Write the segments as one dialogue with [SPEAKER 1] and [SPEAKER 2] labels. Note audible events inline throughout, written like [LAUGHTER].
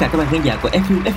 [SPEAKER 1] Cả các bạn khán giả của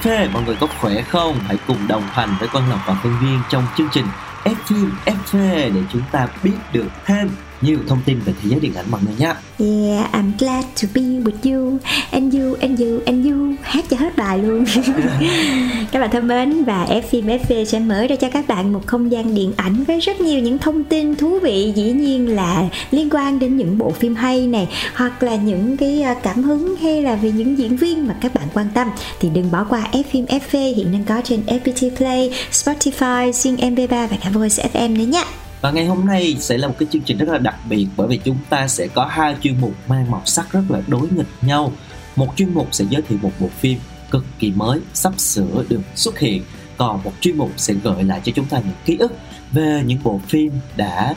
[SPEAKER 1] F Mọi người có khỏe không? Hãy cùng đồng hành với Quang Lộc và Phương Viên trong chương trình F để chúng ta biết được thêm nhiều thông tin về thế giới điện ảnh mọi người nhé.
[SPEAKER 2] Yeah, I'm glad to be with you and you and you and you hát cho hết bài luôn. [LAUGHS] các bạn thân mến và F phim FV sẽ mở ra cho các bạn một không gian điện ảnh với rất nhiều những thông tin thú vị dĩ nhiên là liên quan đến những bộ phim hay này hoặc là những cái à, cảm hứng hay là về những diễn viên mà các bạn quan tâm thì đừng bỏ qua F phim FV hiện đang có trên FPT Play, Spotify, Zing MP3 và cả Voice FM nữa nhé.
[SPEAKER 1] Và ngày hôm nay sẽ là một cái chương trình rất là đặc biệt bởi vì chúng ta sẽ có hai chuyên mục mang màu sắc rất là đối nghịch nhau. Một chuyên mục sẽ giới thiệu một bộ phim cực kỳ mới sắp sửa được xuất hiện, còn một chuyên mục sẽ gợi lại cho chúng ta những ký ức về những bộ phim đã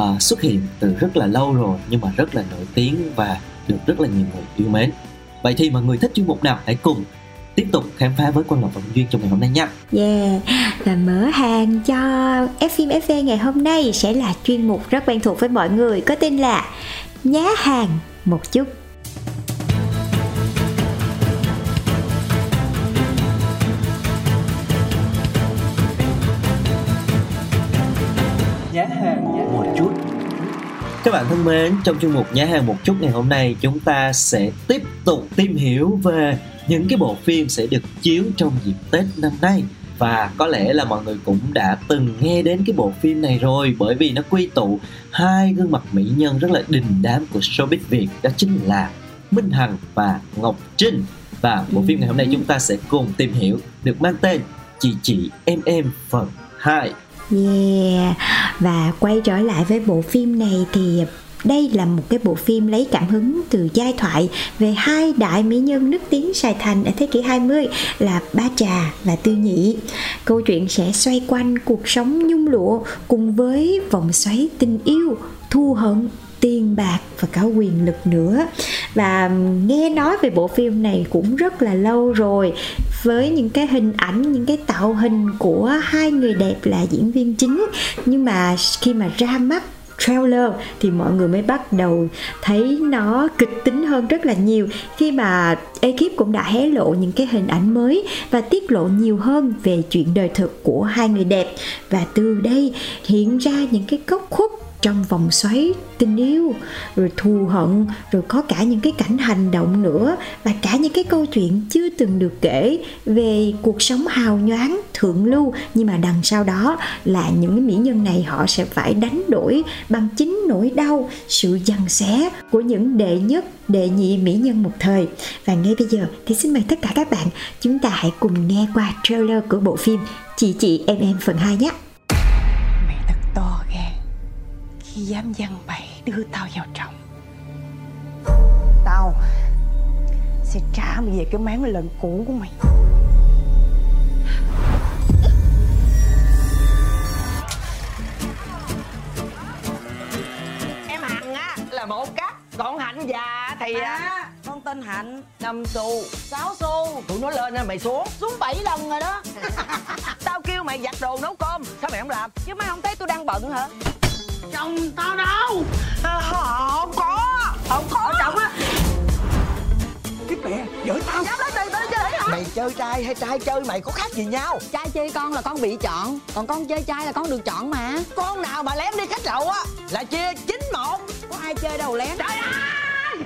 [SPEAKER 1] uh, xuất hiện từ rất là lâu rồi nhưng mà rất là nổi tiếng và được rất là nhiều người yêu mến. Vậy thì mọi người thích chuyên mục nào hãy cùng tiếp tục khám phá với Quang Lộc và Minh Duyên trong ngày hôm nay nha.
[SPEAKER 2] Yeah, và mở hàng cho phim FV ngày hôm nay sẽ là chuyên mục rất quen thuộc với mọi người có tên là Nhá hàng một chút.
[SPEAKER 1] Nhá hàng một chút. Các bạn thân mến, trong chuyên mục Nhá hàng một chút ngày hôm nay chúng ta sẽ tiếp tục tìm hiểu về những cái bộ phim sẽ được chiếu trong dịp Tết năm nay. Và có lẽ là mọi người cũng đã từng nghe đến cái bộ phim này rồi bởi vì nó quy tụ hai gương mặt mỹ nhân rất là đình đám của showbiz Việt đó chính là Minh Hằng và Ngọc Trinh. Và bộ phim ngày hôm nay chúng ta sẽ cùng tìm hiểu được mang tên Chị Chị Em Em phần 2
[SPEAKER 2] Yeah, và quay trở lại với bộ phim này thì đây là một cái bộ phim lấy cảm hứng từ giai thoại về hai đại mỹ nhân nước tiếng Sài Thành ở thế kỷ 20 là Ba Trà và Tư Nhị. Câu chuyện sẽ xoay quanh cuộc sống nhung lụa cùng với vòng xoáy tình yêu, thu hận, tiền bạc và cả quyền lực nữa. Và nghe nói về bộ phim này cũng rất là lâu rồi. Với những cái hình ảnh, những cái tạo hình của hai người đẹp là diễn viên chính. Nhưng mà khi mà ra mắt trailer thì mọi người mới bắt đầu thấy nó kịch tính hơn rất là nhiều. Khi mà ekip cũng đã hé lộ những cái hình ảnh mới và tiết lộ nhiều hơn về chuyện đời thực của hai người đẹp. Và từ đây hiện ra những cái góc khuất trong vòng xoáy tình yêu rồi thù hận, rồi có cả những cái cảnh hành động nữa và cả những cái câu chuyện chưa từng được kể về cuộc sống hào nhoáng, thượng lưu. Nhưng mà đằng sau đó là những cái mỹ nhân này họ sẽ phải đánh đổi bằng chính nỗi đau, sự giằng xé của những đệ nhất, đệ nhị mỹ nhân một thời. Và ngay bây giờ thì xin mời tất cả các bạn chúng ta hãy cùng nghe qua trailer của bộ phim chị chị em em phần 2 nhé.
[SPEAKER 3] Khi dám văn bày đưa tao vào trọng Tao Sẽ trả mày về cái máng lần cũ của mày.
[SPEAKER 4] Em hằng á là một cắt còn hạnh già thì á
[SPEAKER 5] À, con tên Hạnh.
[SPEAKER 4] Năm xu.
[SPEAKER 5] Sáu xu.
[SPEAKER 4] Tụi nó lên á mày xuống.
[SPEAKER 5] Xuống 7 lần rồi đó. [LAUGHS]
[SPEAKER 4] Tao kêu mày giặt đồ nấu cơm. Sao mày không làm?
[SPEAKER 5] Chứ mày không thấy tôi đang bận hả
[SPEAKER 4] chồng tao đâu. À, không có. Không có chồng á. Tiếp mẹ vợ tao.
[SPEAKER 5] Dám lấy tiền tôi chơi hả?
[SPEAKER 4] Mày chơi trai hay trai chơi mày có khác gì nhau?
[SPEAKER 5] Trai chơi con là con bị chọn Còn con chơi trai là con được chọn mà.
[SPEAKER 4] Con nào mà lén đi khách lậu á là chia chín một.
[SPEAKER 5] Có ai chơi đâu lén.
[SPEAKER 4] Trời ơi!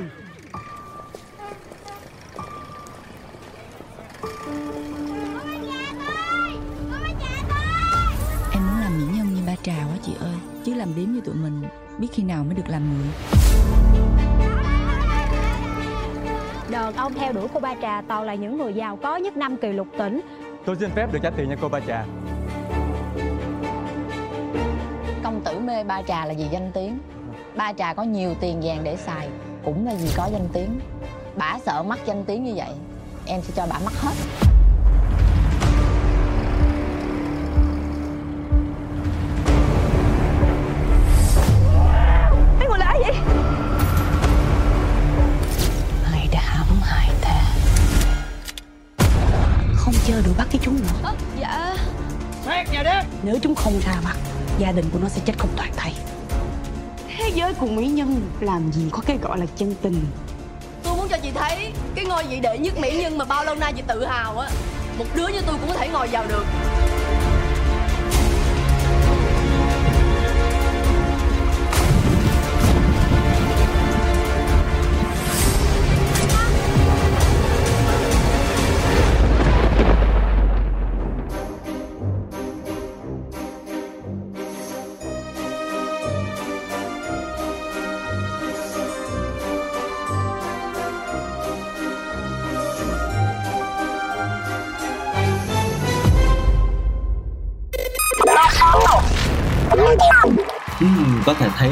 [SPEAKER 6] Em muốn làm mỹ nhân như ba trà quá chị ơi Chứ làm điếm như tụi mình Biết khi nào mới được làm người.
[SPEAKER 7] Đàn ông theo đuổi cô Ba Trà toàn là những người giàu có nhất năm kỳ lục tỉnh.
[SPEAKER 8] Tôi xin phép được trả tiền cho cô Ba Trà.
[SPEAKER 9] Công tử mê ba trà là vì danh tiếng. Ba trà có nhiều tiền vàng để xài
[SPEAKER 5] cũng là vì có danh tiếng. Bả sợ mất danh tiếng như vậy em sẽ cho bả mất hết
[SPEAKER 3] Nếu không ra mặt Gia đình của nó sẽ chết không toàn thây. Thế giới cùng mỹ nhân Làm gì có cái gọi là chân tình?
[SPEAKER 9] Tôi muốn cho chị thấy Cái ngôi vị đệ nhất mỹ nhân mà bao lâu nay chị tự hào á. Một đứa như tôi cũng có thể ngồi vào được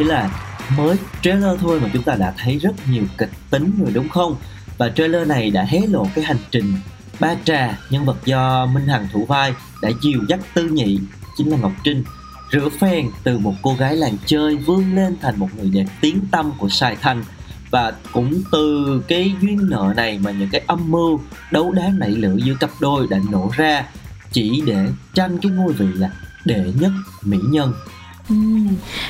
[SPEAKER 1] thấy là mới trailer thôi mà chúng ta đã thấy rất nhiều kịch tính rồi đúng không? Và trailer này đã hé lộ cái hành trình Ba Trà, nhân vật do Minh Hằng thủ vai, đã dìu dắt Tư Nhị, chính là Ngọc Trinh, rửa phèn từ một cô gái làng chơi vươn lên thành một người đẹp tiếng tâm của Sài Thành và cũng từ cái duyên nợ này mà những cái âm mưu đấu đá nảy lửa giữa cặp đôi đã nổ ra chỉ để tranh cái ngôi vị là đệ nhất mỹ nhân
[SPEAKER 2] Ừ.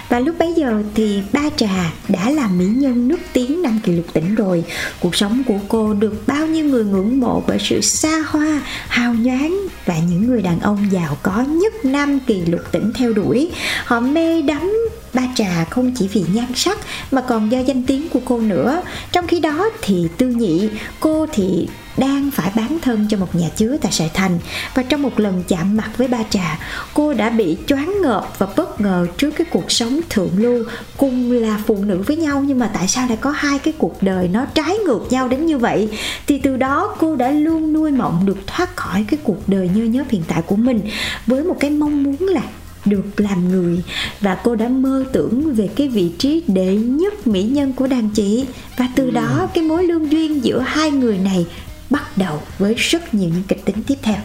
[SPEAKER 2] Và lúc bấy giờ thì Ba Trà đã là mỹ nhân nước tiếng năm kỳ lục tỉnh rồi. Cuộc sống của cô được bao nhiêu người ngưỡng mộ bởi sự xa hoa, hào nhoáng Và những người đàn ông giàu có nhất năm kỳ lục tỉnh theo đuổi. Họ mê đắm Ba Trà không chỉ vì nhan sắc mà còn do danh tiếng của cô nữa. Trong khi đó thì Tư Nhị, cô thì đang phải bán thân cho một nhà chứa tại Sài Thành. Và trong một lần chạm mặt với ba trà cô đã bị choáng ngợp và bất ngờ trước cái cuộc sống thượng lưu cùng là phụ nữ với nhau. Nhưng mà tại sao lại có hai cái cuộc đời nó trái ngược nhau đến như vậy? Thì từ đó cô đã luôn nuôi mộng được thoát khỏi cái cuộc đời nhơ nhớp hiện tại của mình với một cái mong muốn là được làm người. Và cô đã mơ tưởng về cái vị trí đệ nhất mỹ nhân của đàn chị. Và từ đó cái mối lương duyên giữa hai người này bắt đầu với rất nhiều những kịch tính tiếp theo.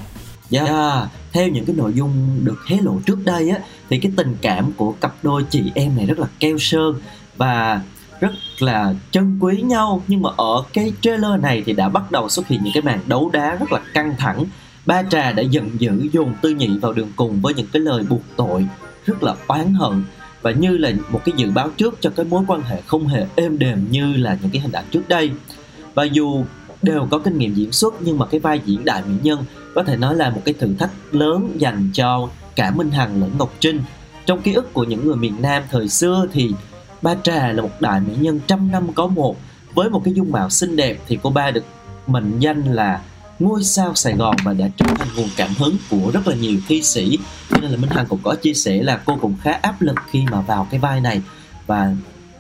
[SPEAKER 1] Dạ, yeah. theo những cái nội dung được hé lộ trước đây á thì cái tình cảm của cặp đôi chị em này rất là keo sơn và rất là trân quý nhau. Nhưng mà ở cái trailer này thì đã bắt đầu xuất hiện những cái màn đấu đá rất là căng thẳng ba trà đã giận dữ dồn tư nhị vào đường cùng với những cái lời buộc tội, rất là oán hận và như là một cái dự báo trước cho cái mối quan hệ không hề êm đềm như là những cái hình ảnh trước đây và dù đều có kinh nghiệm diễn xuất, nhưng mà cái vai diễn đại mỹ nhân có thể nói là một cái thử thách lớn dành cho cả Minh Hằng lẫn Ngọc Trinh. Trong ký ức của những người miền Nam thời xưa thì Ba Trà là một đại mỹ nhân trăm năm có một với một cái dung mạo xinh đẹp thì cô ba được mệnh danh là ngôi sao Sài Gòn và đã trở thành nguồn cảm hứng của rất là nhiều thi sĩ. Cho nên là Minh Hằng cũng có chia sẻ là cô cũng khá áp lực khi mà vào cái vai này. Và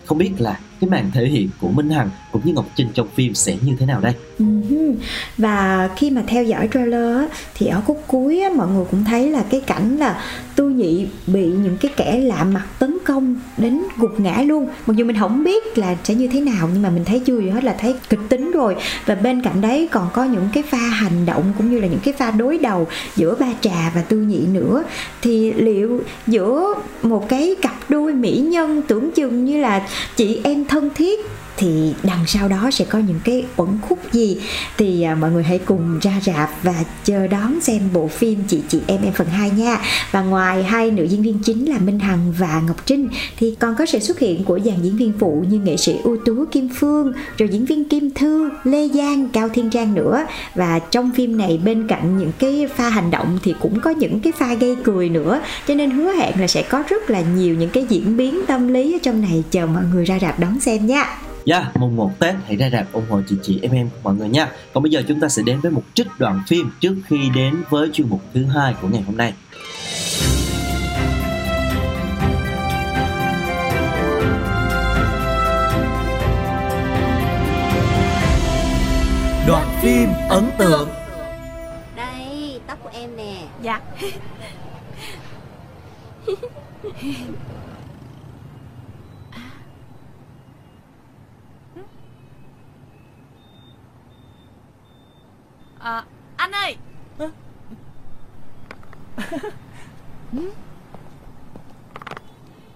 [SPEAKER 1] không biết là cái màn thể hiện của Minh Hằng cũng như Ngọc Trinh trong phim sẽ như thế nào đây?
[SPEAKER 2] Ừ và khi mà theo dõi trailer thì ở khúc cuối mọi người cũng thấy là cái cảnh là tư nhị bị những cái kẻ lạ mặt tấn công đến gục ngã luôn. Mặc dù mình không biết là sẽ như thế nào, nhưng mà mình thấy chưa gì hết là thấy kịch tính rồi. Và bên cạnh đấy còn có những cái pha hành động cũng như là những cái pha đối đầu giữa ba trà và tư nhị nữa. Thì liệu giữa một cái cặp đôi mỹ nhân tưởng chừng như là chị em thân thiết thì đằng sau đó sẽ có những cái uẩn khúc gì? Thì à, mọi người hãy cùng ra rạp và chờ đón xem bộ phim chị chị em em phần 2 nha. Và ngoài hai nữ diễn viên chính là Minh Hằng và Ngọc Trinh thì còn có sự xuất hiện của dàn diễn viên phụ như nghệ sĩ ưu tú Kim Phương rồi diễn viên Kim Thư Lê Giang Cao Thiên Trang nữa. Và trong phim này bên cạnh những cái pha hành động thì cũng có những cái pha gây cười nữa. Cho nên hứa hẹn là sẽ có rất là nhiều những cái diễn biến tâm lý ở trong này. Chờ mọi người ra rạp đón xem nha
[SPEAKER 1] yeah, mùng 1 Tết hãy ra rạp ủng hộ chị chị em em mọi người nha. Còn bây giờ chúng ta sẽ đến với một trích đoạn phim trước khi đến với chuyên mục thứ hai của ngày hôm nay. Đoạn phim ấn tượng
[SPEAKER 10] Đây, tóc của em nè
[SPEAKER 3] Dạ [LAUGHS]
[SPEAKER 11] à, anh ơi [LAUGHS]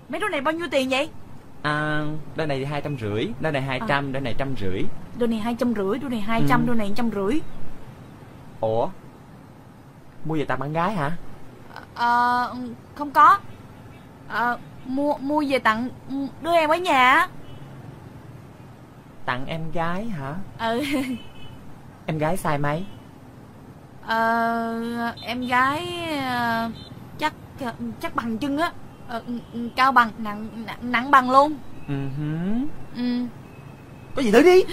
[SPEAKER 11] mấy đôi này bao nhiêu tiền vậy
[SPEAKER 12] À, đôi này thì hai trăm rưỡi, đôi này hai trăm, đôi này trăm rưỡi.
[SPEAKER 11] đôi này hai trăm rưỡi đôi này hai trăm
[SPEAKER 12] Ừ.
[SPEAKER 11] đôi này trăm rưỡi
[SPEAKER 12] Ủa? Mua về tặng bạn gái hả?
[SPEAKER 11] Ờ, không có Ờ, mua mua về tặng đứa em ở nhà
[SPEAKER 12] Tặng em gái hả?
[SPEAKER 11] ừ [LAUGHS]
[SPEAKER 12] Em gái size mấy?
[SPEAKER 11] Ờ, em gái ờ, chắc chắc bằng chân á. Ờ, cao bằng nặng nặng, nặng bằng luôn.
[SPEAKER 12] Ừ
[SPEAKER 11] ừ.
[SPEAKER 12] Có gì thử đi.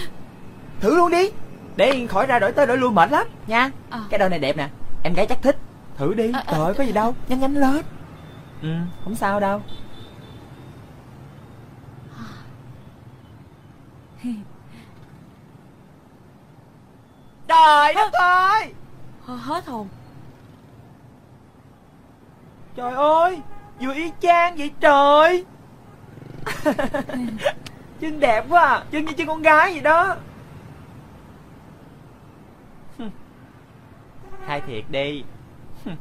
[SPEAKER 12] Thử luôn đi. Để khỏi ra đổi tới đổi lui mệt lắm. Nha
[SPEAKER 11] Ờ.
[SPEAKER 12] Cái đôi này đẹp nè. Em gái chắc thích. Thử đi.
[SPEAKER 11] Ờ, ờ.
[SPEAKER 12] Trời ơi có gì đâu. Nhanh nhanh lên. Ừ. Không sao đâu. [SIGHS] Trời đất ơi
[SPEAKER 11] hết hồn.
[SPEAKER 12] Trời ơi Vừa y chang vậy trời. [LAUGHS] Chân đẹp quá à Chân như chân con gái vậy đó. [LAUGHS] Khai thiệt đi. [LAUGHS]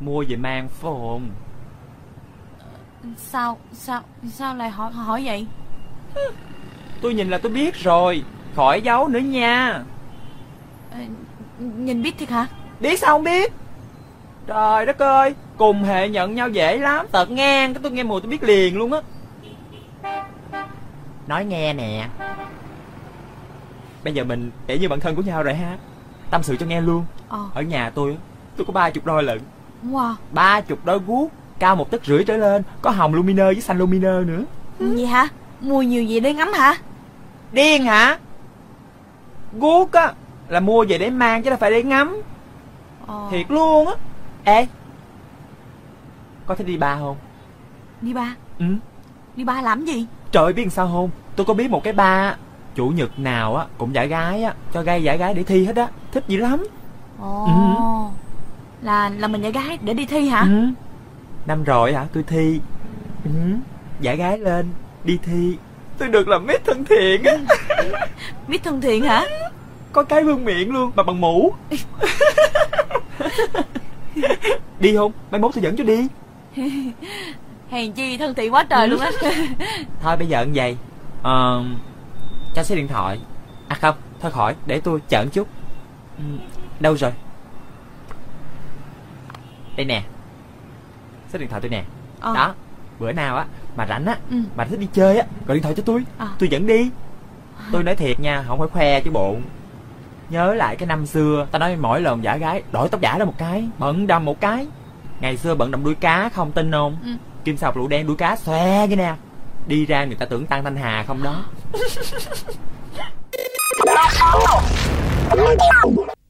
[SPEAKER 12] Mua về mang phồn.
[SPEAKER 11] Sao sao sao lại hỏi hỏi vậy?
[SPEAKER 12] Tôi nhìn là tôi biết rồi. Khỏi giấu nữa nha.
[SPEAKER 11] Ờ, nhìn biết thiệt hả?
[SPEAKER 12] Biết sao không biết? Trời đất ơi Cùng hệ nhận nhau dễ lắm. Tật ngang cái tôi nghe mùi tôi biết liền luôn á. Nói nghe nè. Bây giờ mình kể như bạn thân của nhau rồi ha. Tâm sự cho nghe luôn.
[SPEAKER 11] Ờ.
[SPEAKER 12] Ở nhà tôi tôi có ba chục đôi lận.
[SPEAKER 11] Wow.
[SPEAKER 12] Ba chục đôi guốc Cao một tấc rưỡi trở lên Có hồng luminer với xanh luminer nữa.
[SPEAKER 11] Gì hả? Mua nhiều gì để ngắm hả?
[SPEAKER 12] Điên hả? Guốc á Là mua về để mang chứ đâu phải để ngắm.
[SPEAKER 11] Ờ,
[SPEAKER 12] Thiệt luôn á. Ê Có thích đi ba không?
[SPEAKER 11] Đi ba?
[SPEAKER 12] Ừ.
[SPEAKER 11] Đi ba làm gì?
[SPEAKER 12] Trời biết sao không? Tôi có biết một cái ba Chủ nhật nào á Cũng giải gái á Cho gay giải gái để thi hết á. Thích dữ lắm.
[SPEAKER 11] Ồ.
[SPEAKER 12] Ừ.
[SPEAKER 11] là là mình giải gái để đi thi hả?
[SPEAKER 12] Ừ. Năm rồi hả? Tôi thi. Ừ. Giải gái lên Đi thi. Tôi được làm mít thân thiện á. [LAUGHS]
[SPEAKER 11] Biết thân thiện hả
[SPEAKER 12] Có cái vương miệng luôn Mà bằng mũ. Đi không? Mai mốt tôi dẫn cho đi.
[SPEAKER 11] Hèn chi thân thiện quá trời luôn á.
[SPEAKER 12] Thôi bây giờ như vậy Ờ Cho số điện thoại. À không Thôi khỏi Để tôi một chút. Ừ. Đâu rồi? Đây nè. Số điện thoại tôi nè.
[SPEAKER 11] Ờ.
[SPEAKER 12] Đó Bữa nào á Mà rảnh á
[SPEAKER 11] Ừ.
[SPEAKER 12] Mà thích đi chơi á Gọi điện thoại cho tôi.
[SPEAKER 11] À.
[SPEAKER 12] Tôi dẫn đi. Tôi nói thiệt nha Không phải khoe chứ bộ Nhớ lại cái năm xưa Tao nói mỗi lần giả gái Đổi tóc giả ra một cái Bận đầm một cái. Ngày xưa bận đầm đuôi cá không tin không?
[SPEAKER 11] Ừ.
[SPEAKER 12] Kim sọc lụ đen đuôi cá xòe vậy nè. Đi ra người ta tưởng Tăng Thanh Hà không đó [LAUGHS]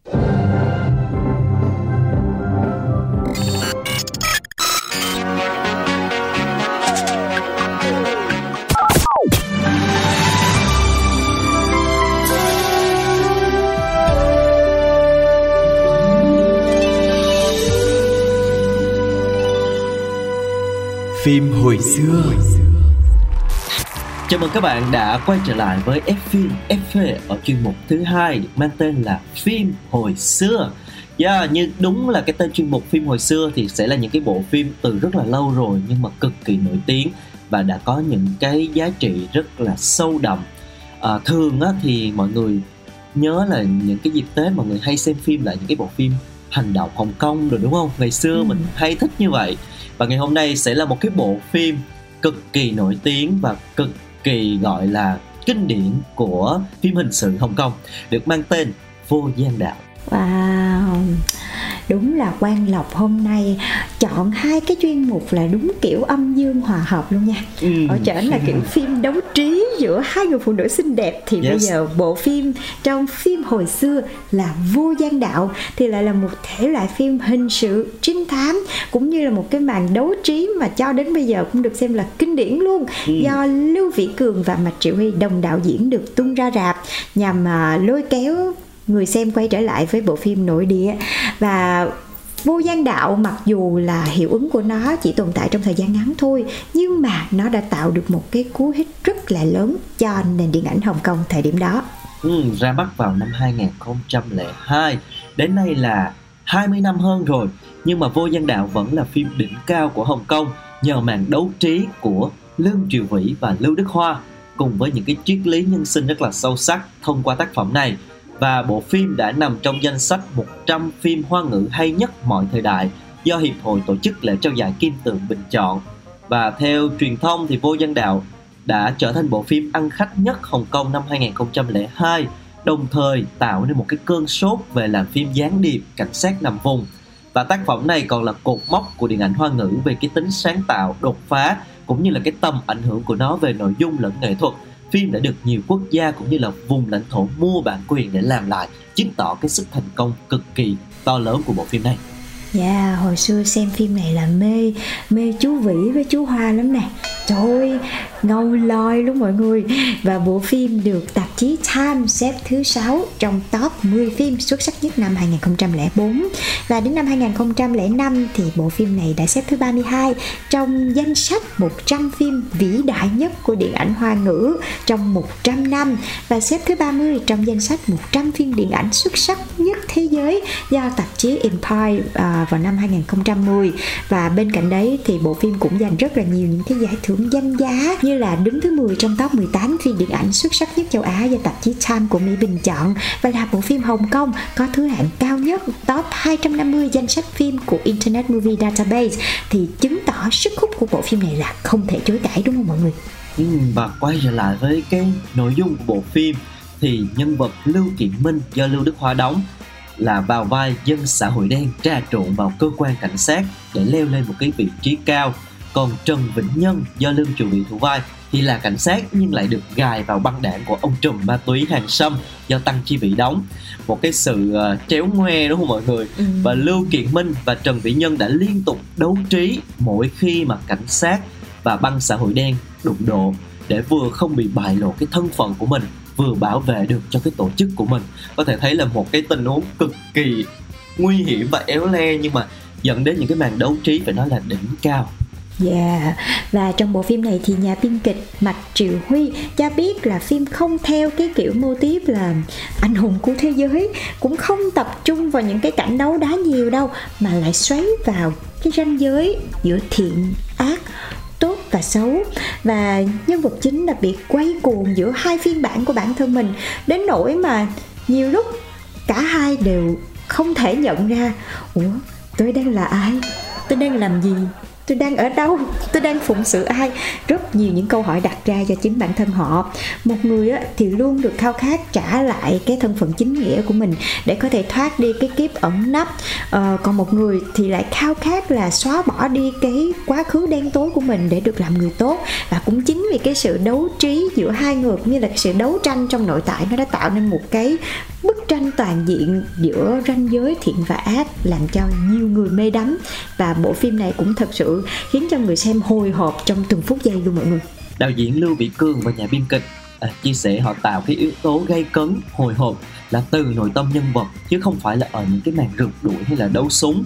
[SPEAKER 13] Phim hồi xưa
[SPEAKER 1] Chào mừng các bạn đã quay trở lại với F phim FV ở chuyên mục thứ hai được mang tên là phim hồi xưa. Yeah, như đúng là cái tên chuyên mục phim hồi xưa thì sẽ là những cái bộ phim từ rất là lâu rồi nhưng mà cực kỳ nổi tiếng và đã có những cái giá trị rất là sâu đậm. À, thường á, thì mọi người nhớ là những cái dịp Tết mọi người hay xem phim lại những cái bộ phim hành động Hồng Kông rồi đúng không? Ngày xưa
[SPEAKER 11] Ừ.
[SPEAKER 1] mình hay thích như vậy. Và ngày hôm nay sẽ là một cái bộ phim cực kỳ nổi tiếng và cực kỳ gọi là kinh điển của phim hình sự Hồng Kông, được mang tên Vô Gian Đạo.
[SPEAKER 2] Wow, đúng là Quang Lộc hôm nay chọn hai cái chuyên mục là đúng kiểu âm dương hòa hợp luôn nha.
[SPEAKER 1] Ừ.
[SPEAKER 2] Ở trển là kiểu phim đấu trí giữa hai người phụ nữ xinh đẹp thì bây
[SPEAKER 1] Yes.
[SPEAKER 2] giờ bộ phim trong phim hồi xưa là Vô Gian Đạo thì lại là một thể loại phim hình sự trinh thám cũng như là một cái màn đấu trí mà cho đến bây giờ cũng được xem là kinh điển luôn
[SPEAKER 1] Ừ.
[SPEAKER 2] do Lưu Vĩ Cường và Mạch Triệu Huy đồng đạo diễn được tung ra rạp nhằm à, lôi kéo người xem quay trở lại với bộ phim nội địa. Và Vô gian đạo mặc dù là hiệu ứng của nó chỉ tồn tại trong thời gian ngắn thôi nhưng mà nó đã tạo được một cái cú hích rất là lớn cho nền điện ảnh Hồng Kông thời điểm đó.
[SPEAKER 1] Ừ, ra mắt vào năm 2002 đến nay là 20 năm hơn rồi nhưng mà Vô Gian Đạo vẫn là phim đỉnh cao của Hồng Kông nhờ màn đấu trí của Lương Triều Vĩ và Lưu Đức Hoa cùng với những cái triết lý nhân sinh rất là sâu sắc thông qua tác phẩm này và bộ phim đã nằm trong danh sách 100 phim hoa ngữ hay nhất mọi thời đại do Hiệp hội tổ chức lễ trao giải Kim Tượng bình chọn. Và theo truyền thông thì Vô dân Đạo đã trở thành bộ phim ăn khách nhất Hồng Kông năm 2002, đồng thời tạo nên một cái cơn sốt về làm phim gián điệp cảnh sát nằm vùng. Và tác phẩm này còn là cột mốc của điện ảnh hoa ngữ về cái tính sáng tạo, đột phá cũng như là cái tầm ảnh hưởng của nó về nội dung lẫn nghệ thuật phim đã được nhiều quốc gia cũng như là vùng lãnh thổ mua bản quyền để làm lại, chứng tỏ cái sức thành công cực kỳ to lớn của bộ phim này.
[SPEAKER 2] Dạ, yeah, hồi xưa xem phim này là mê Mê chú Vĩ với chú Hoa lắm nè. Trời ơi, ngâu loi luôn mọi người. Và bộ phim được tạp chí Time xếp thứ 6 trong top 10 phim xuất sắc nhất năm 2004 Và đến năm 2005 thì bộ phim này đã xếp thứ 32 trong danh sách 100 phim vĩ đại nhất của điện ảnh hoa ngữ trong 100 năm. Và xếp thứ 30 trong danh sách 100 phim điện ảnh xuất sắc nhất thế giới do tạp chí Empire uh, vào năm 2010 và bên cạnh đấy thì bộ phim cũng giành rất là nhiều những cái giải thưởng danh giá như là đứng thứ 10 trong top 18 phim điện ảnh xuất sắc nhất châu Á do tạp chí Time của Mỹ bình chọn. Và là bộ phim Hồng Kông có thứ hạng cao nhất, top 250 danh sách phim của Internet Movie Database. Thì chứng tỏ sức hút của bộ phim này là không thể chối cãi, đúng không mọi người?
[SPEAKER 1] Và quay trở lại với cái nội dung của bộ phim thì nhân vật Lưu Kiện Minh do Lưu Đức Hoa đóng là vào vai dân xã hội đen trà trộn vào cơ quan cảnh sát để leo lên một cái vị trí cao. Còn Trần Vĩnh Nhân do Lương Trụ Vị thủ vai thì là cảnh sát nhưng lại được gài vào băng đảng của ông trùm ma túy hàng sâm do Tăng Chi Vị đóng. Một cái sự uh, tréo ngoe đúng không mọi người? Ừ. và Lưu Kiện Minh và Trần Vĩ Nhân đã liên tục đấu trí mỗi khi mà cảnh sát và băng xã hội đen đụng độ để vừa không bị bại lộ cái thân phận của mình vừa bảo vệ được cho cái tổ chức của mình. Có thể thấy là một cái tình huống cực kỳ nguy hiểm và éo le nhưng mà dẫn đến những cái màn đấu trí phải nói là đỉnh cao.
[SPEAKER 2] Yeah, dạ, và trong bộ phim này thì nhà biên kịch Mạch Triệu Huy cho biết là phim không theo cái kiểu mô típ là anh hùng của thế giới cũng không tập trung vào những cái cảnh đấu đá nhiều đâu mà lại xoáy vào cái ranh giới giữa thiện ác tốt và xấu. Và nhân vật chính là bị quay cuồng giữa hai phiên bản của bản thân mình, đến nỗi mà nhiều lúc cả hai đều không thể nhận ra, ủa, tôi đang là ai? Tôi đang làm gì? Tôi đang ở đâu? Tôi đang phụng sự ai? Rất nhiều những câu hỏi đặt ra cho chính bản thân họ. Một người á, thì luôn được khao khát trả lại cái thân phận chính nghĩa của mình để có thể thoát đi cái kiếp ẩn nấp. À, còn một người thì lại khao khát là xóa bỏ đi cái quá khứ đen tối của mình để được làm người tốt. Và cũng chính vì cái sự đấu trí giữa hai người cũng như là cái sự đấu tranh trong nội tại nó đã tạo nên một cái bức tranh toàn diện giữa ranh giới thiện và ác làm cho nhiều người mê đắm. Và bộ phim này cũng thật sự khiến cho người xem hồi hộp trong từng phút giây luôn mọi người.
[SPEAKER 1] Đạo diễn Lưu bị cường và nhà biên kịch à, chia sẻ họ tạo cái yếu tố gây cấn hồi hộp là từ nội tâm nhân vật chứ không phải là ở những cái màn rượt đuổi hay là đấu súng.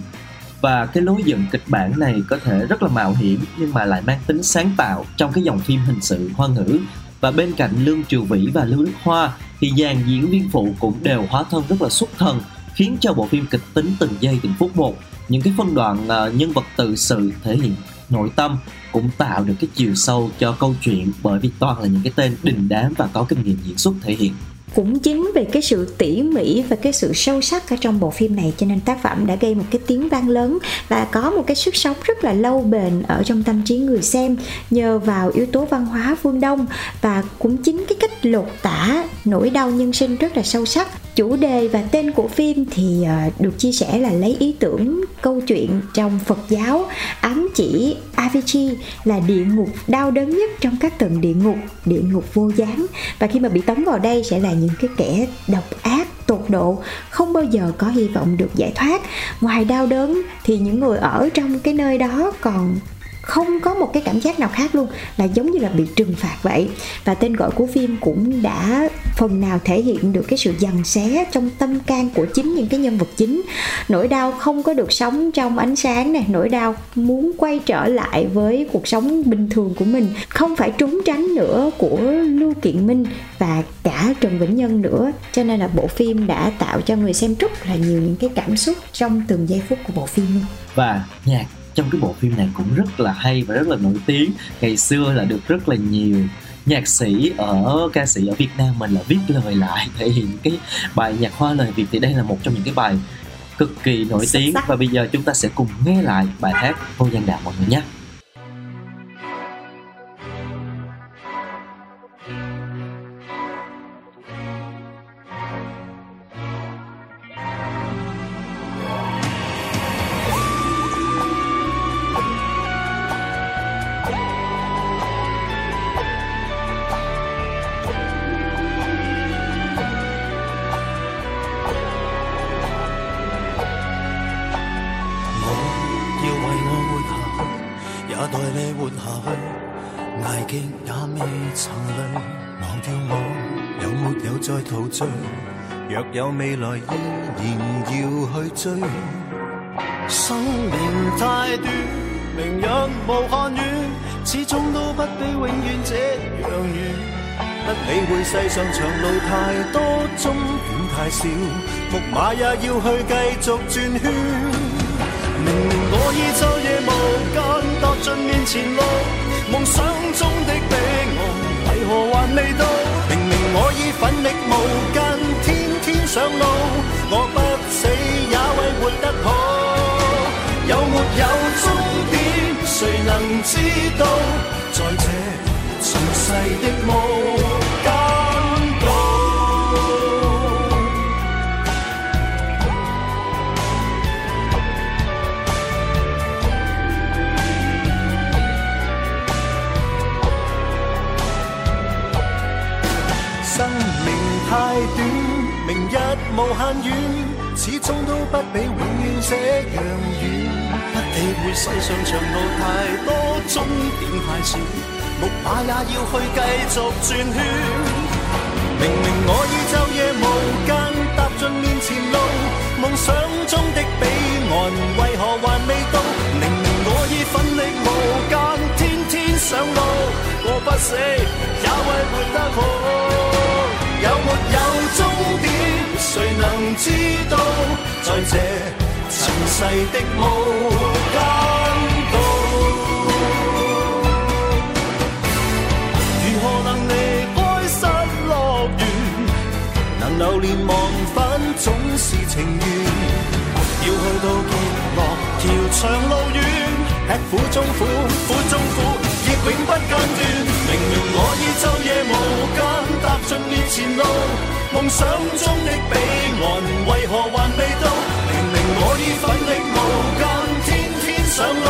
[SPEAKER 1] Và cái lối dựng kịch bản này có thể rất là mạo hiểm nhưng mà lại mang tính sáng tạo trong cái dòng phim hình sự hoa ngữ. Và bên cạnh Lương Triều Vĩ và Lưu Đức Hoa thì dàn diễn viên phụ cũng đều hóa thân rất là xuất thần khiến cho bộ phim kịch tính từng giây từng phút một những cái phân đoạn uh, nhân vật tự sự thể hiện nội tâm cũng tạo được cái chiều sâu cho câu chuyện bởi vì toàn là những cái tên đình đám và có kinh nghiệm diễn xuất thể hiện
[SPEAKER 2] cũng chính vì cái sự tỉ mỉ và cái sự sâu sắc ở trong bộ phim này. Cho nên tác phẩm đã gây một cái tiếng vang lớn và có một cái sức sống rất là lâu bền ở trong tâm trí người xem, nhờ vào yếu tố văn hóa phương Đông và cũng chính cái cách lột tả nỗi đau nhân sinh rất là sâu sắc. Chủ đề và tên của phim thì ờ, được chia sẻ là lấy ý tưởng câu chuyện trong Phật giáo, ám chỉ Avicii là địa ngục đau đớn nhất trong các tầng địa ngục địa ngục vô gián. Và khi mà bị tống vào đây sẽ là những cái kẻ độc ác, tột độ, không bao giờ có hy vọng được giải thoát. Ngoài đau đớn thì những người ở trong cái nơi đó còn không có một cái cảm giác nào khác luôn, là giống như là bị trừng phạt vậy. Và tên gọi của phim cũng đã phần nào thể hiện được cái sự dằn xé trong tâm can của chính những cái nhân vật chính. Nỗi đau không có được sống trong ánh sáng này, nỗi đau muốn quay trở lại với cuộc sống bình thường của mình. Không phải trốn tránh nữa của lưu kiện minh và cả trần vĩnh nhân nữa. Cho nên là bộ phim đã tạo cho người xem rất là nhiều những cái cảm xúc trong từng giây phút của bộ phim luôn.
[SPEAKER 1] Và nhạc trong cái bộ phim này cũng rất là hay và rất là nổi tiếng. Ngày xưa là được rất là nhiều nhạc sĩ ở ca sĩ ở Việt Nam mình là viết lời lại thể hiện cái bài nhạc hoa lời Việt thì đây là một trong những cái bài cực kỳ nổi tiếng và bây giờ chúng ta sẽ cùng nghe lại bài hát Vô Gian Đạo mọi người nhé.
[SPEAKER 14] 要为我活下去也待你活下去危极也未曾累忘掉我有没有再陶醉若有未来依然要去追生命太短明日无限远始终都不比永远这样远。不理会世上长路太多终点太少伏马也要去继续转圈。我已昼夜無間踏盡面前路，夢想中的彼岸為何還未到？明明我已奮力無間。上路，我不死也為活得好。有沒有終點，誰能知道？在這塵世的無明日無限遠，始終都不比永遠這樣遠。不理會世上長路太多，終點太少，木馬也要去繼續轉圈。明明我已昼夜無間踏盡面前路，夢想中的彼岸為何還未到？明明我已奮力無間，天天上路，我不死也為活得好。有没有终点？谁能知道？在这尘世的无间道，如何能离开失落园？能流連忘返总是情愿。要去到极乐，条长路远，吃苦中苦，苦中苦。亦永不间断。前路，梦想中的彼岸为何还未到？明明我已奋力无间，天天上路，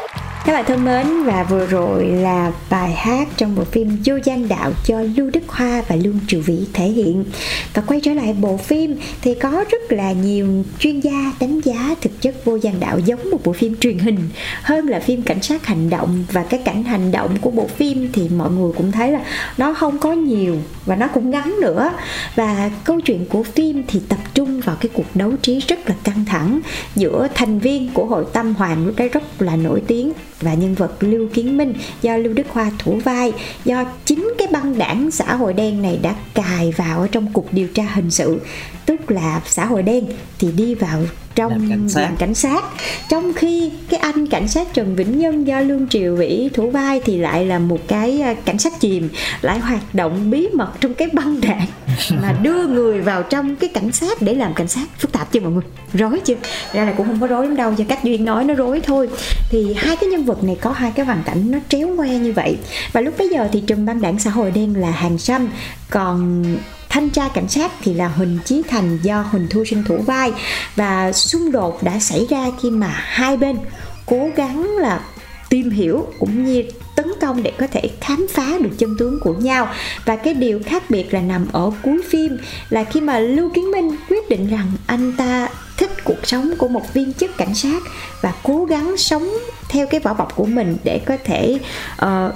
[SPEAKER 2] Các bạn thân mến, và vừa rồi là bài hát trong bộ phim Vô Gian Đạo cho Lưu Đức Hoa và Lương Triệu Vĩ thể hiện. Và quay trở lại bộ phim thì có rất là nhiều chuyên gia đánh giá thực chất Vô Gian Đạo giống một bộ phim truyền hình hơn là phim cảnh sát hành động. Và cái cảnh hành động của bộ phim thì mọi người cũng thấy là nó không có nhiều và nó cũng ngắn nữa. Và câu chuyện của phim thì tập trung vào cái cuộc đấu trí rất là căng thẳng giữa thành viên của hội tâm hoàng, lúc đấy rất là nổi tiếng và nhân vật Lưu Kiến Minh do Lưu Đức Hoa thủ vai, do chính cái băng đảng xã hội đen này đã cài vào ở trong cục điều tra hình sự. Tức là xã hội đen thì đi vào trong
[SPEAKER 1] cảnh sát.
[SPEAKER 2] cảnh sát. Trong khi cái anh cảnh sát Trần Vĩnh Nhân do Lương Triều Vĩ thủ vai thì lại là một cái à, cảnh sát chìm lại hoạt động bí mật trong cái băng đảng mà đưa người vào trong cái cảnh sát để làm cảnh sát. Phức tạp chưa mọi người? Rối chưa? Ra là cũng không có rối lắm đâu cho cách duyên nói nó rối thôi. Thì hai cái nhân vật này có hai cái hoàn cảnh nó tréo ngoe như vậy. Và lúc bấy giờ thì trùm băng đảng xã hội đen là hàng xăm còn thanh tra cảnh sát thì là Huỳnh Chí Thành do Huỳnh Thu Sinh thủ vai. Và xung đột đã xảy ra khi mà hai bên cố gắng là tìm hiểu cũng như tấn công để có thể khám phá được chân tướng của nhau. Và cái điều khác biệt là nằm ở cuối phim là khi mà Lưu Kiến Minh quyết định rằng anh ta thích cuộc sống của một viên chức cảnh sát và cố gắng sống theo cái vỏ bọc của mình để có thể uh,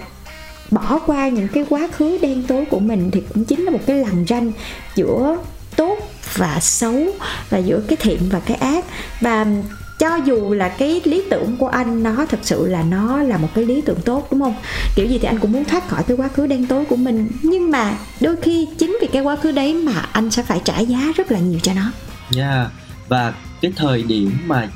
[SPEAKER 2] bỏ qua những cái quá khứ đen tối của mình thì cũng chính là một cái lằn ranh giữa tốt và xấu và giữa cái thiện và cái ác và cho dù là cái lý tưởng của anh, nó thật sự là nó là một cái lý tưởng tốt, đúng không kiểu gì thì anh cũng muốn thoát khỏi cái quá khứ đen tối của mình, nhưng mà đôi khi chính vì cái quá khứ đấy mà anh sẽ phải trả giá rất là nhiều cho nó
[SPEAKER 1] Yeah. Và cái thời điểm mà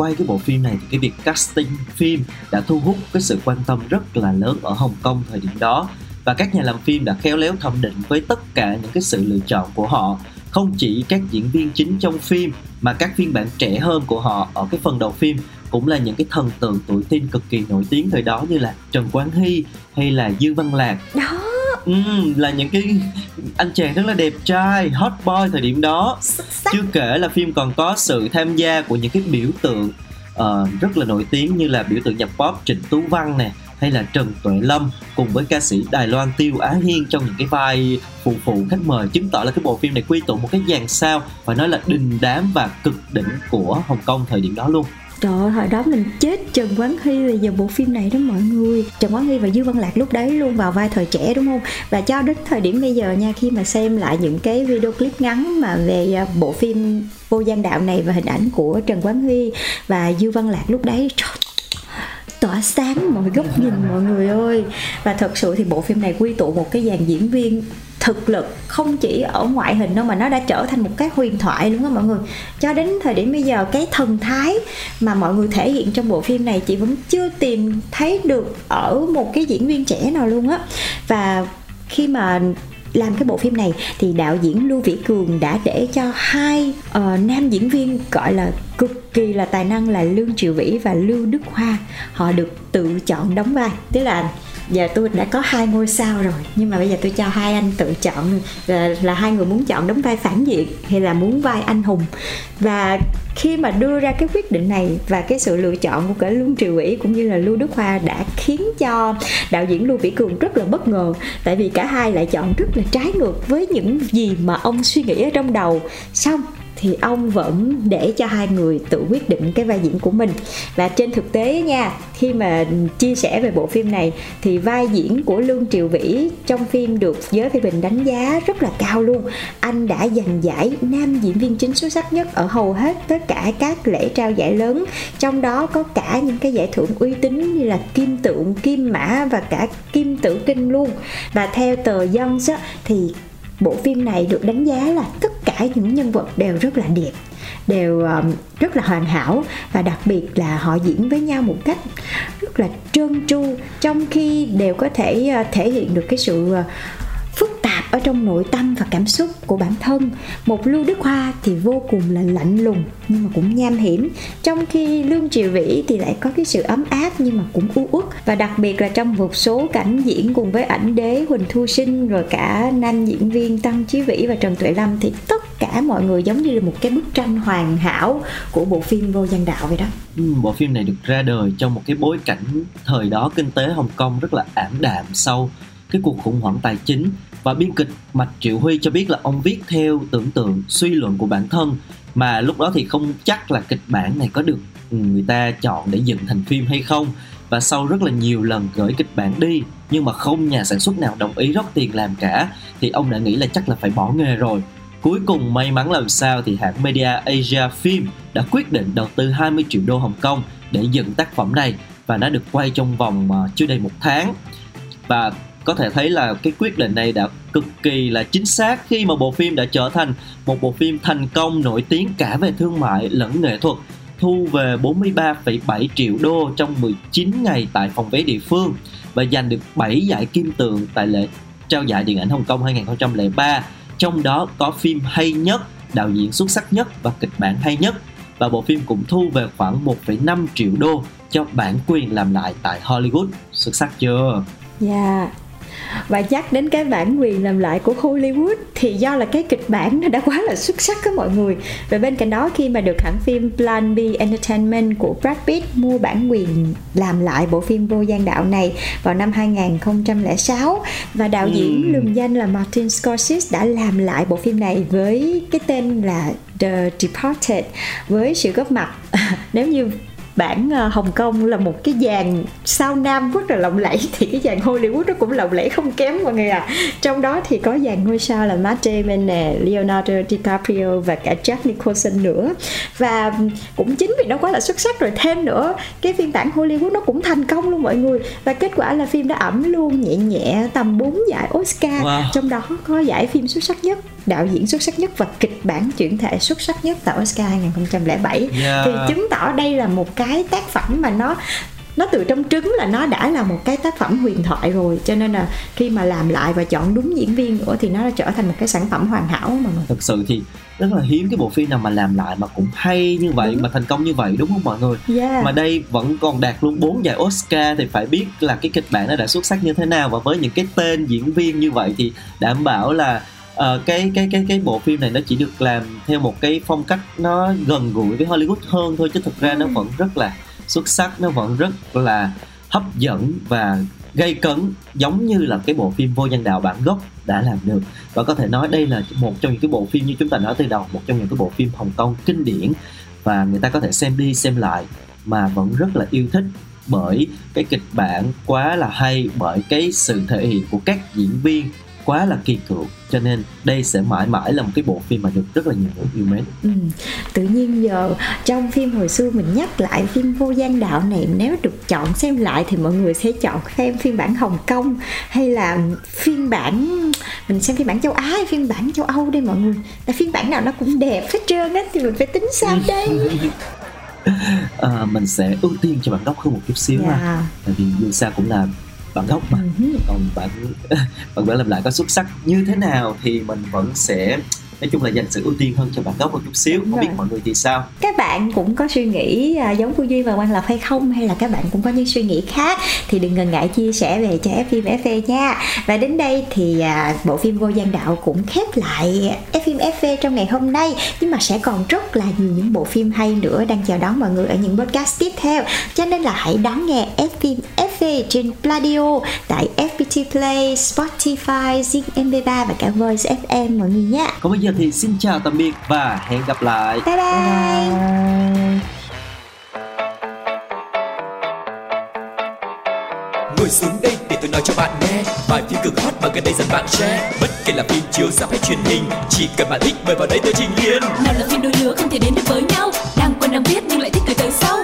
[SPEAKER 1] quay cái bộ phim này thì cái việc casting phim đã thu hút cái sự quan tâm rất là lớn ở Hồng Kông thời điểm đó. Và các nhà làm phim đã khéo léo thẩm định với tất cả những cái sự lựa chọn của họ. Không chỉ các diễn viên chính trong phim, mà các phiên bản trẻ hơn của họ ở cái phần đầu phim cũng là những cái thần tượng tuổi teen cực kỳ nổi tiếng thời đó như là Trần Quán Hy hay là Dương Văn Lạc.
[SPEAKER 2] Đó.
[SPEAKER 1] Ừ, là những cái anh chàng rất là đẹp trai hot boy thời điểm đó. Chưa kể là phim còn có sự tham gia của những cái biểu tượng ờ, rất là nổi tiếng như là biểu tượng nhạc pop Trịnh Tú Văn nè hay là Trần Tuệ Lâm cùng với ca sĩ Đài Loan Tiêu Á Hiên trong những cái vai phụ phụ khách mời chứng tỏ là cái bộ phim này quy tụ một cái dàn sao phải nói là đình đám và cực đỉnh của Hồng Kông thời điểm đó luôn
[SPEAKER 2] Trời ơi, hồi đó mình chết Trần Quán Hy là giờ bộ phim này đó mọi người Trần Quán Hy và Dương Văn Lạc lúc đấy luôn vào vai thời trẻ đúng không? Và cho đến thời điểm bây giờ nha Khi mà xem lại những cái video clip ngắn mà về à, bộ phim Vô gian đạo này Và hình ảnh của Trần Quán Hy và Dương Văn Lạc lúc đấy trời, tỏa sáng mọi góc nhìn mọi người ơi. Và thật sự thì bộ phim này quy tụ một cái dàn diễn viên thực lực không chỉ ở ngoại hình đâu mà nó đã trở thành một cái huyền thoại luôn á mọi người. Cho đến thời điểm bây giờ, cái thần thái mà mọi người thể hiện trong bộ phim này chị vẫn chưa tìm thấy được ở một cái diễn viên trẻ nào luôn á. Và khi mà làm cái bộ phim này thì đạo diễn Lưu Vĩ Cường đã để cho hai uh, nam diễn viên gọi là cực kỳ là tài năng là Lương Triều Vĩ và Lưu Đức Hoa. Họ được tự chọn đóng vai. Tức là giờ tôi đã có hai ngôi sao rồi nhưng mà bây giờ tôi cho hai anh tự chọn là, là hai người muốn chọn đóng vai phản diện hay là muốn vai anh hùng. Và khi mà đưa ra cái quyết định này và cái sự lựa chọn của cả Lương Triều Vĩ cũng như là Lưu Đức Hoa đã khiến cho đạo diễn Lưu Vĩ Cường rất là bất ngờ tại vì cả hai lại chọn rất là trái ngược với những gì mà ông suy nghĩ ở trong đầu. Xong thì ông vẫn để cho hai người tự quyết định cái vai diễn của mình. Và trên thực tế nha, khi mà chia sẻ về bộ phim này thì vai diễn của Lương Triều Vĩ trong phim được giới phê bình đánh giá rất là cao luôn. Anh đã giành giải nam diễn viên chính xuất sắc nhất ở hầu hết tất cả các lễ trao giải lớn. Trong đó có cả những cái giải thưởng uy tín như là kim tượng, kim mã và cả kim tử kinh luôn. Và theo tờ Dân thì bộ phim này được đánh giá là tất cả những nhân vật đều rất là đẹp, đều ờ, rất là hoàn hảo và đặc biệt là họ diễn với nhau một cách rất là trơn tru, trong khi đều có thể ờ, thể hiện được cái sự ờ, ở trong nội tâm và cảm xúc của bản thân. Một lưu đức hoa thì vô cùng là lạnh lùng nhưng mà cũng nham hiểm. Trong khi lương triều vĩ thì lại có cái sự ấm áp nhưng mà cũng u uất. Và đặc biệt là trong một số cảnh diễn cùng với ảnh đế huỳnh thu sinh rồi cả nam diễn viên tăng chí vĩ và trần tuệ lâm thì tất cả mọi người giống như là một cái bức tranh hoàn hảo của bộ phim vô gian đạo vậy đó.
[SPEAKER 1] Ừ, bộ phim này được ra đời trong một cái bối cảnh thời đó kinh tế Hồng Kông rất là ảm đạm sau cái cuộc khủng hoảng tài chính và biên kịch Mạch Triệu Huy cho biết là ông viết theo tưởng tượng, suy luận của bản thân, mà lúc đó thì không chắc là kịch bản này có được ừ, người ta chọn để dựng thành phim hay không. Và sau rất là nhiều lần gửi kịch bản đi, nhưng mà không nhà sản xuất nào đồng ý rót tiền làm cả, thì ông đã nghĩ là chắc là phải bỏ nghề rồi. Cuối cùng may mắn làm sao thì hãng Media Asia Film đã quyết định đầu tư 20 triệu đô Hồng Kông để dựng tác phẩm này và nó được quay trong vòng ờ, chưa đầy một tháng. Và có thể thấy là cái quyết định này đã cực kỳ là chính xác khi mà bộ phim đã trở thành một bộ phim thành công nổi tiếng cả về thương mại lẫn nghệ thuật thu về 43,7 triệu đô trong 19 ngày tại phòng vé địa phương và giành được 7 giải kim tượng tại lễ trao giải điện ảnh Hồng Kông 2003 trong đó có phim hay nhất, đạo diễn xuất sắc nhất và kịch bản hay nhất và bộ phim cũng thu về khoảng 1,5 triệu đô cho bản quyền làm lại tại Hollywood. Xuất sắc chưa?
[SPEAKER 2] Dạ. Yeah và nhắc đến cái bản quyền làm lại của Hollywood thì do là cái kịch bản nó đã quá là xuất sắc các mọi người. Và bên cạnh đó khi mà được hãng phim Plan B Entertainment của Brad Pitt mua bản quyền làm lại bộ phim vô gian đạo này vào năm 2006 và đạo ừ. diễn lừng danh là Martin Scorsese đã làm lại bộ phim này với cái tên là The Departed với sự góp mặt. [LAUGHS] Nếu như bản ờ, Hồng Kông là một cái dàn sao nam rất là lộng lẫy thì cái dàn Hollywood nó cũng lộng lẫy không kém mọi người à trong đó thì có dàn ngôi sao là Matt Damon nè Leonardo DiCaprio và cả Jack Nicholson nữa. Và cũng chính vì nó quá là xuất sắc rồi thêm nữa cái phiên bản Hollywood nó cũng thành công luôn mọi người. Và kết quả là phim đã ẩm luôn nhẹ nhẹ tầm 4 giải Oscar. Wow. trong đó có giải phim xuất sắc nhất đạo diễn xuất sắc nhất và kịch bản chuyển thể xuất sắc nhất tại Oscar 2007 yeah. thì chứng tỏ đây là một cái tác phẩm mà nó nó từ trong trứng là nó đã là một cái tác phẩm huyền thoại rồi cho nên là khi mà làm lại và chọn đúng diễn viên nữa thì nó đã trở thành một cái sản phẩm hoàn hảo mà
[SPEAKER 1] thực sự thì rất là hiếm cái bộ phim nào mà làm lại mà cũng hay như vậy đúng. mà thành công như vậy đúng không mọi người yeah. mà đây vẫn còn đạt luôn bốn giải Oscar thì phải biết là cái kịch bản nó đã xuất sắc như thế nào và với những cái tên diễn viên như vậy thì đảm bảo là uh, cái cái cái cái bộ phim này nó chỉ được làm theo một cái phong cách nó gần gũi với Hollywood hơn thôi chứ thực ra ừ. nó vẫn rất là xuất sắc nó vẫn rất là hấp dẫn và gây cấn giống như là cái bộ phim vô nhân đạo bản gốc đã làm được và có thể nói đây là một trong những cái bộ phim như chúng ta nói từ đầu một trong những cái bộ phim Hồng Kông kinh điển và người ta có thể xem đi xem lại mà vẫn rất là yêu thích bởi cái kịch bản quá là hay bởi cái sự thể hiện của các diễn viên quá là kỳ cựu cho nên đây sẽ mãi mãi là một cái bộ phim mà được rất là nhiều người yêu mến
[SPEAKER 2] ừ. tự nhiên giờ trong phim hồi xưa mình nhắc lại phim vô gian đạo này nếu được chọn xem lại thì mọi người sẽ chọn xem phiên bản hồng kông hay là phiên bản mình xem phiên bản châu á hay phiên bản châu âu đây mọi người là phiên bản nào nó cũng đẹp hết trơn á thì mình phải tính sao [LAUGHS] đây
[SPEAKER 1] à, mình sẽ ưu tiên cho bản gốc hơn một chút xíu yeah. mà tại vì dù sao cũng là bản gốc mà. Ừ còn bản [LAUGHS] bản bản làm lại có xuất sắc như thế nào thì mình vẫn sẽ nói chung là dành sự ưu tiên hơn cho bản gốc một chút xíu. Đúng không rồi. biết mọi người thì sao?
[SPEAKER 2] Các bạn cũng có suy nghĩ à, giống Phương Duy và Quang Lộc hay không? Hay là các bạn cũng có những suy nghĩ khác? Thì đừng ngần ngại chia sẻ về cho phim FV nha. Và đến đây thì à, bộ phim vô gian đạo cũng khép lại phim FV trong ngày hôm nay. Nhưng mà sẽ còn rất là nhiều những bộ phim hay nữa đang chào đón mọi người ở những podcast tiếp theo. Cho nên là hãy đón nghe phim FV trên Pladio tại FPT Play, Spotify, Zing MP3 và cả Voice FM mọi người nhé.
[SPEAKER 1] Còn bây giờ thì xin chào tạm biệt và hẹn gặp lại.
[SPEAKER 2] Bye bye. bye, bye.
[SPEAKER 13] Ngồi xuống đây để tôi nói cho bạn nghe Bài phim cực hot mà gần đây dần bạn share Bất kể là phim chiếu rạp hay truyền hình Chỉ cần bạn thích mời vào đây tôi trình liền
[SPEAKER 15] Nào là phim đôi lứa không thể đến được với nhau Đang quen đang biết nhưng lại thích cười tới sau